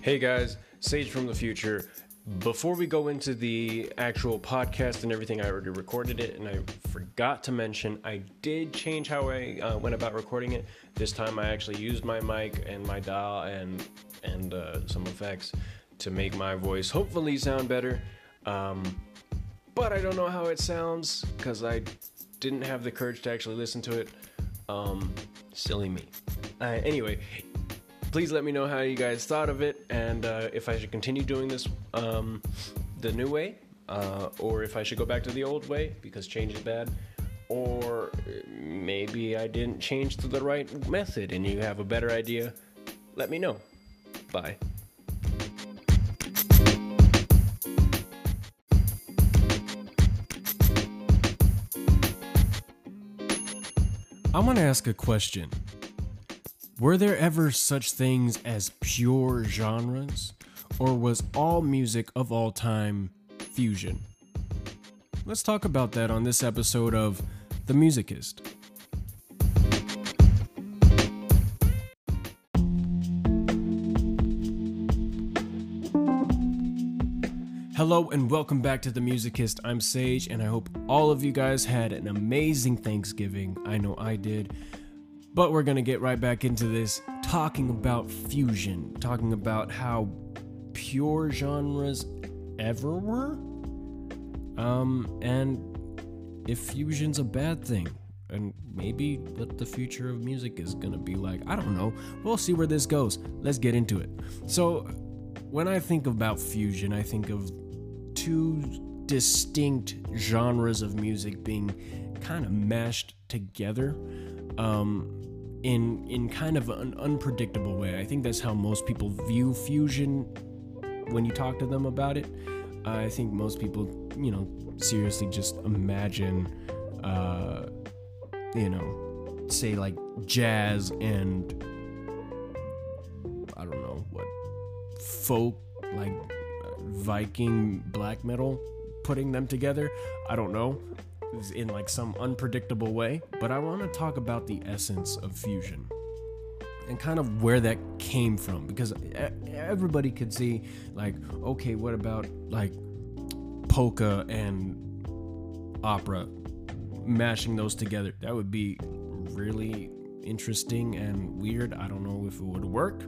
Hey guys, Sage from the future. Before we go into the actual podcast and everything, I already recorded it, and I forgot to mention I did change how I uh, went about recording it. This time, I actually used my mic and my dial and and uh, some effects to make my voice hopefully sound better. Um, but I don't know how it sounds because I didn't have the courage to actually listen to it. Um, silly me. Uh, anyway, please let me know how you guys thought of it and uh, if I should continue doing this um, the new way uh, or if I should go back to the old way because change is bad or maybe I didn't change to the right method and you have a better idea. Let me know. Bye. I want to ask a question. Were there ever such things as pure genres? Or was all music of all time fusion? Let's talk about that on this episode of The Musicist. Hello and welcome back to The Musicist. I'm Sage, and I hope all of you guys had an amazing Thanksgiving. I know I did. But we're gonna get right back into this, talking about fusion, talking about how pure genres ever were, um, and if fusion's a bad thing, and maybe what the future of music is gonna be like. I don't know. We'll see where this goes. Let's get into it. So, when I think about fusion, I think of two distinct genres of music being kind of mashed together. Um, in in kind of an unpredictable way. I think that's how most people view fusion when you talk to them about it. I think most people, you know, seriously just imagine, uh, you know, say like jazz and I don't know what folk like Viking black metal, putting them together. I don't know in like some unpredictable way, but I want to talk about the essence of fusion and kind of where that came from because everybody could see like okay, what about like polka and opera mashing those together? That would be really interesting and weird. I don't know if it would work.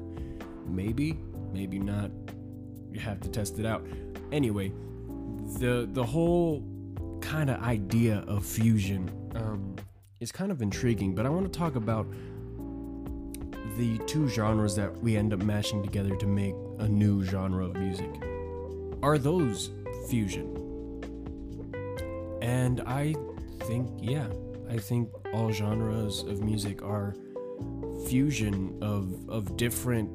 Maybe, maybe not. You have to test it out. Anyway, the the whole kind of idea of fusion um, is kind of intriguing, but I want to talk about the two genres that we end up mashing together to make a new genre of music. Are those fusion? And I think, yeah, I think all genres of music are fusion of of different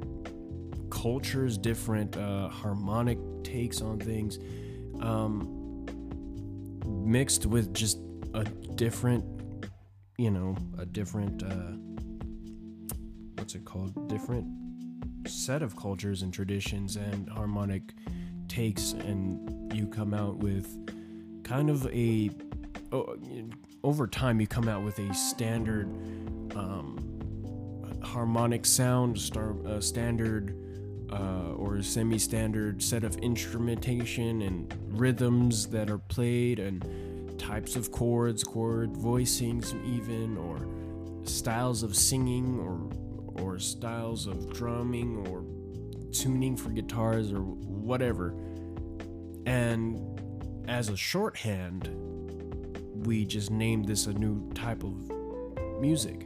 cultures, different uh, harmonic takes on things. Um, mixed with just a different, you know, a different, uh, what's it called? Different set of cultures and traditions and harmonic takes, and you come out with kind of a, over time, you come out with a standard um, harmonic sound, star, uh, standard. Uh, or semi-standard set of instrumentation and rhythms that are played and types of chords, chord voicings, even, or styles of singing, or or styles of drumming, or tuning for guitars, or whatever. And as a shorthand, we just named this a new type of music.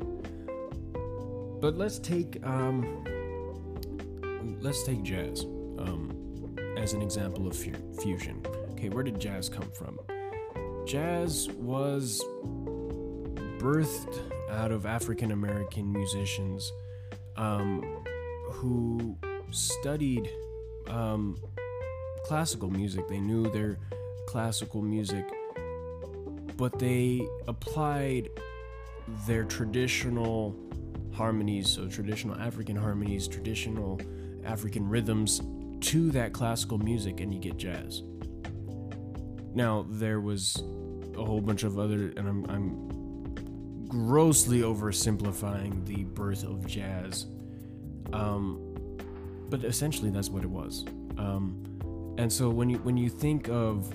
But let's take um, let's take jazz um, as an example of fu- fusion. Okay, where did jazz come from? jazz was birthed out of African American musicians um, who studied um, classical music. They knew their classical music, but they applied their traditional harmonies, so traditional African harmonies, traditional African rhythms to that classical music, and you get jazz. Now, there was a whole bunch of other, and I'm, I'm grossly oversimplifying the birth of jazz. Um, but essentially that's what it was. Um, and so when you when you think of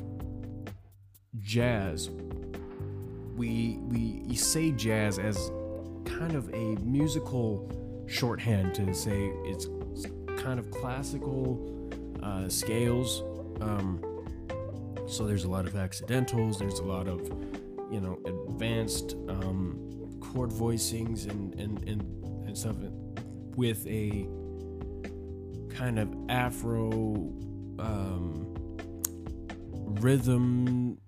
jazz, we we say jazz as kind of a musical shorthand to say it's kind of classical uh, scales. Um, so there's a lot of accidentals. There's a lot of you know advanced um, chord voicings and and and, and stuff with a kind of afro um, rhythm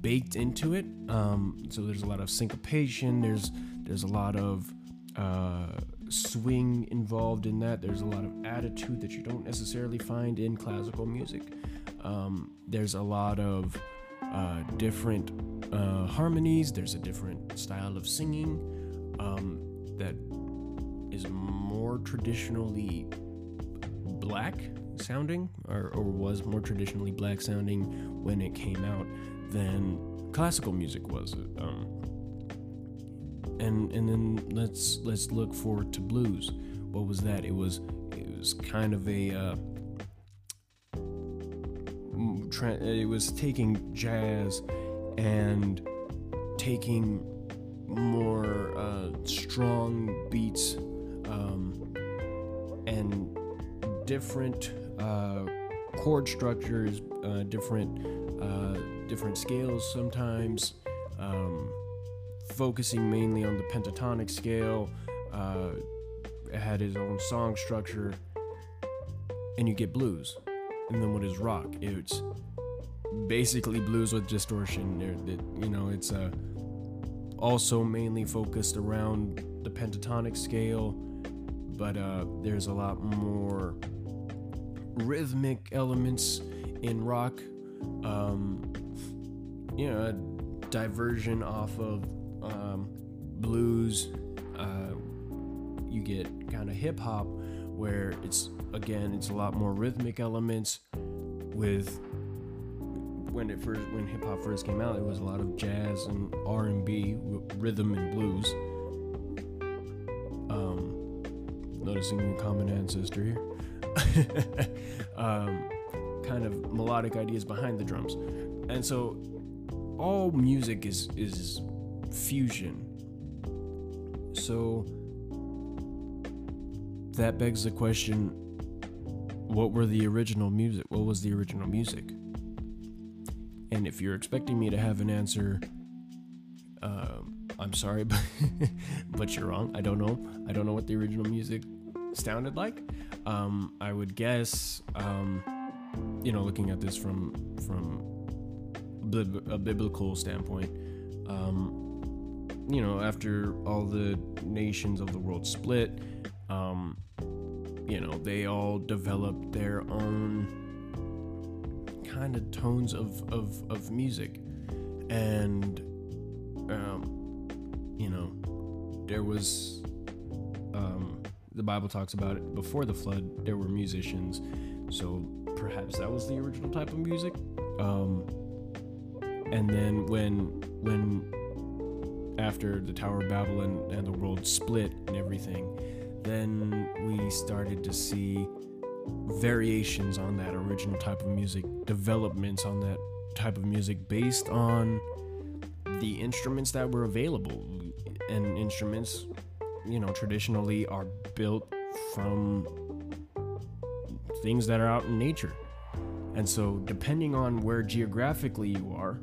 baked into it. Um, so there's a lot of syncopation. There's there's a lot of uh, swing involved in that. There's a lot of attitude that you don't necessarily find in classical music. Um, there's a lot of uh, different uh, harmonies. There's a different style of singing um, that is more traditionally black sounding, or, or was more traditionally black sounding when it came out than classical music was. Um, and and then let's let's look forward to blues. What was that? It was it was kind of a uh, it was taking jazz and taking more uh, strong beats um, and different uh, chord structures, uh, different uh, different scales sometimes, um, focusing mainly on the pentatonic scale. Uh, had his own song structure, and you get blues. And then what is rock? It's basically blues with distortion. you know, it's uh, also mainly focused around the pentatonic scale, but uh, there's a lot more rhythmic elements in rock. Um, you know, a diversion off of um, blues. Uh, you get kind of hip hop, where it's again, it's a lot more rhythmic elements. With when it first, when hip hop first came out, it was a lot of jazz and R and B, rhythm and blues. Um, noticing a common ancestor here. um, kind of melodic ideas behind the drums, and so all music is is fusion. So that begs the question: What were the original music? What was the original music? And if you're expecting me to have an answer, uh, I'm sorry, but, but you're wrong. I don't know. I don't know what the original music sounded like. Um, I would guess, um, you know, looking at this from from a biblical standpoint, um, you know, after all the nations of the world split, um, you know, they all developed their own kind of tones of, of, of music. And, um, you know, there was um, the Bible talks about it before the flood, there were musicians. So perhaps that was the original type of music. Um, and then when when after the Tower of Babel and, and the world split and everything, then we started to see variations on that original type of music, developments on that type of music based on the instruments that were available. And instruments you know, traditionally are built from things that are out in nature. And so depending on where geographically you are,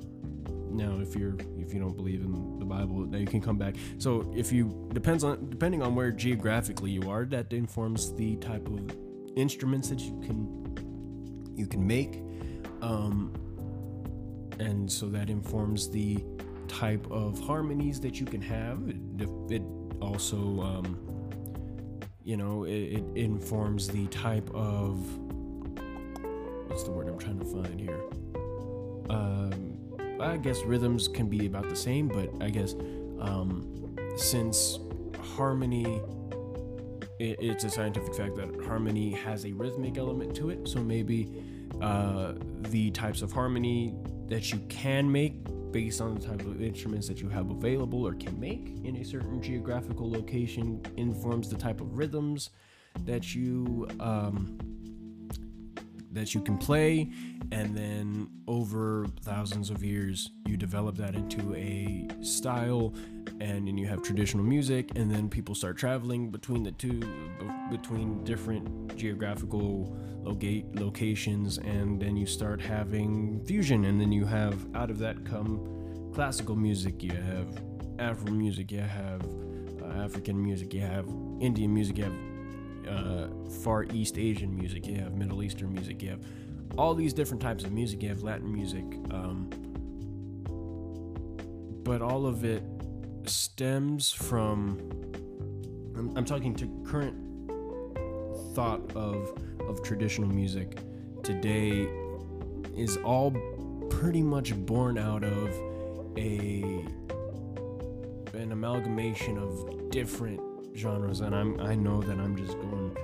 now if you're if you don't believe in the Bible, now you can come back. So if you depends on depending on where geographically you are, that informs the type of instruments that you can you can make. Um, and so that informs the type of harmonies that you can have. It, it also, um, you know, it, it informs the type of what's the word I'm trying to find here. Um, I guess rhythms can be about the same, but I guess um, since harmony, it, it's a scientific fact that harmony has a rhythmic element to it. So maybe uh, the types of harmony that you can make based on the type of instruments that you have available or can make in a certain geographical location informs the type of rhythms that you um, that you can play, and then over thousands of years, you develop that into a style, and then you have traditional music, and then people start traveling between the two, between different geographical locate locations, and then you start having fusion, and then you have out of that come classical music. You have Afro music. You have uh, African music. You have Indian music. You have uh, Far East Asian music, you have Middle Eastern music, you have all these different types of music, you have Latin music. Um, but all of it stems from, I'm, I'm talking to current thought of, of traditional music today is all pretty much born out of a an amalgamation of different genres and I'm I know that I'm just going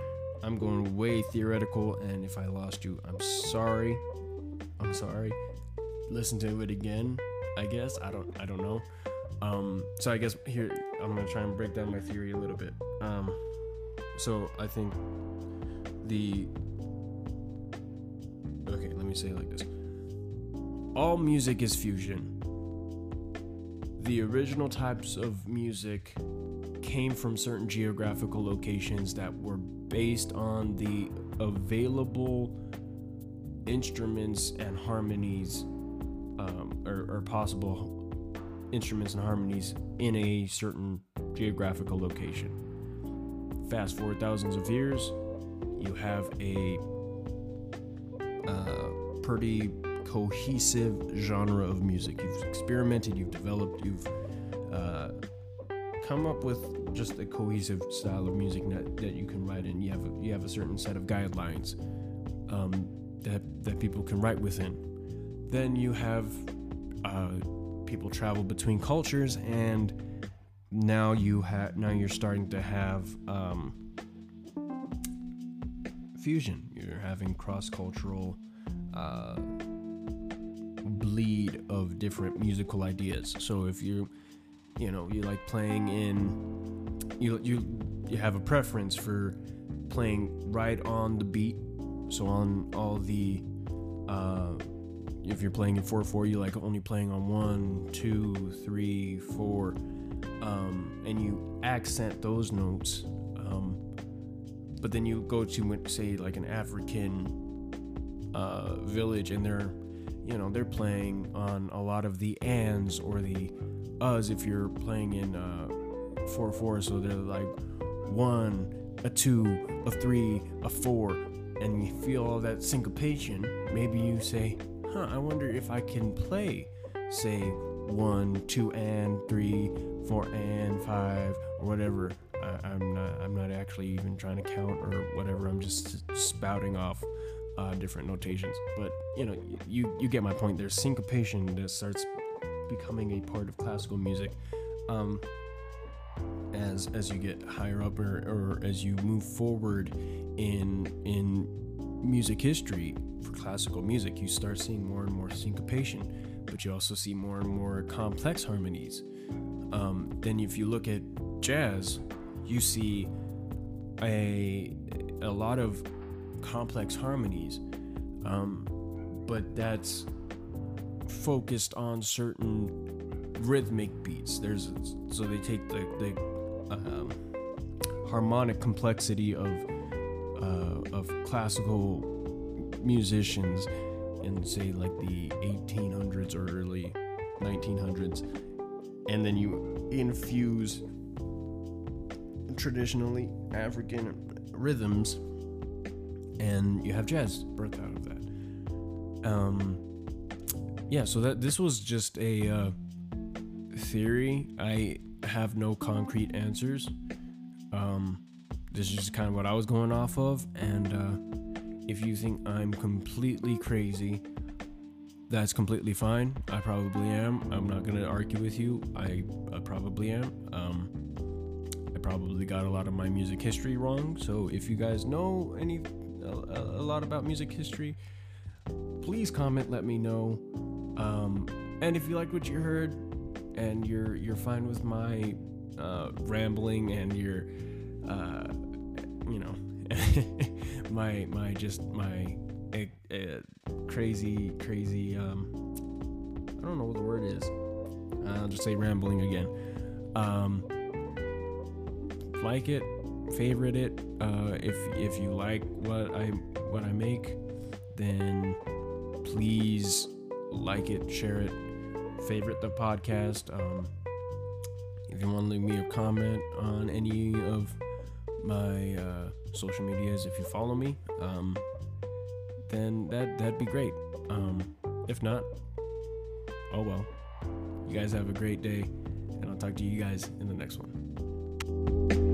I'm going way theoretical and if I lost you, I'm sorry. I'm sorry. Listen to it again, I guess. I don't I don't know. Um so I guess here I'm to try and break down my theory a little bit. Um so I think the Okay, let me say it like this. All music is fusion. The original types of music came from certain geographical locations that were based on the available instruments and harmonies, um, or, or possible instruments and harmonies in a certain geographical location. Fast forward thousands of years, you have a uh, pretty cohesive genre of music. You've experimented, you've developed, you've uh, come up with just a cohesive style of music that, that you can write in. You have a, you have a certain set of guidelines um, that that people can write within. Then you have uh, people travel between cultures, and now you have now you're starting to have um, fusion. You're having cross cultural. Uh, bleed of different musical ideas. So if you you know you like playing in you you you have a preference for playing right on the beat. So on all the uh, if you're playing in 4-4 you like only playing on one two three four um, and you accent those notes um, but then you go to say like an african uh, village and they're you know they're playing on a lot of the ands or the us if you're playing in uh, 4 4. So they're like one, a two, a three, a four, and you feel all that syncopation. Maybe you say, huh, I wonder if I can play, say, one, two, and three, four, and five, or whatever. I, am not. I'm not actually even trying to count or whatever. I'm just spouting off uh, different notations. But you know, you you get my point. There's syncopation that starts becoming a part of classical music um, as as you get higher up or, or as you move forward in in music history for classical music you start seeing more and more syncopation but you also see more and more complex harmonies. Um, then if you look at jazz you see a a lot of complex harmonies um, but that's focused on certain rhythmic beats. There's so they take the the um, harmonic complexity of uh, of classical musicians in say like the 1800s or early 1900s, and then you infuse traditionally African rhythms, and you have jazz birthed out of that. Um, yeah, so that this was just a uh, theory. I have no concrete answers. Um, this is just kind of what I was going off of, and uh, if you think I'm completely crazy, that's completely fine. I probably am. I'm not gonna argue with you. I, I probably am. Um, I probably got a lot of my music history wrong. So if you guys know any a, a lot about music history, please comment. Let me know. Um, and if you liked what you heard and you're you're fine with my uh, rambling and you're uh, you know my my just my uh, crazy crazy um I don't know what the word is. I'll just say rambling again. Um, like it, favorite it. Uh, if if you like what I what I make, then please like it, share it, favorite the podcast. Um, if you want to leave me a comment on any of my uh, social medias, if you follow me, um, then that that'd be great. Um, if not, oh well. You guys have a great day, and I'll talk to you guys in the next one.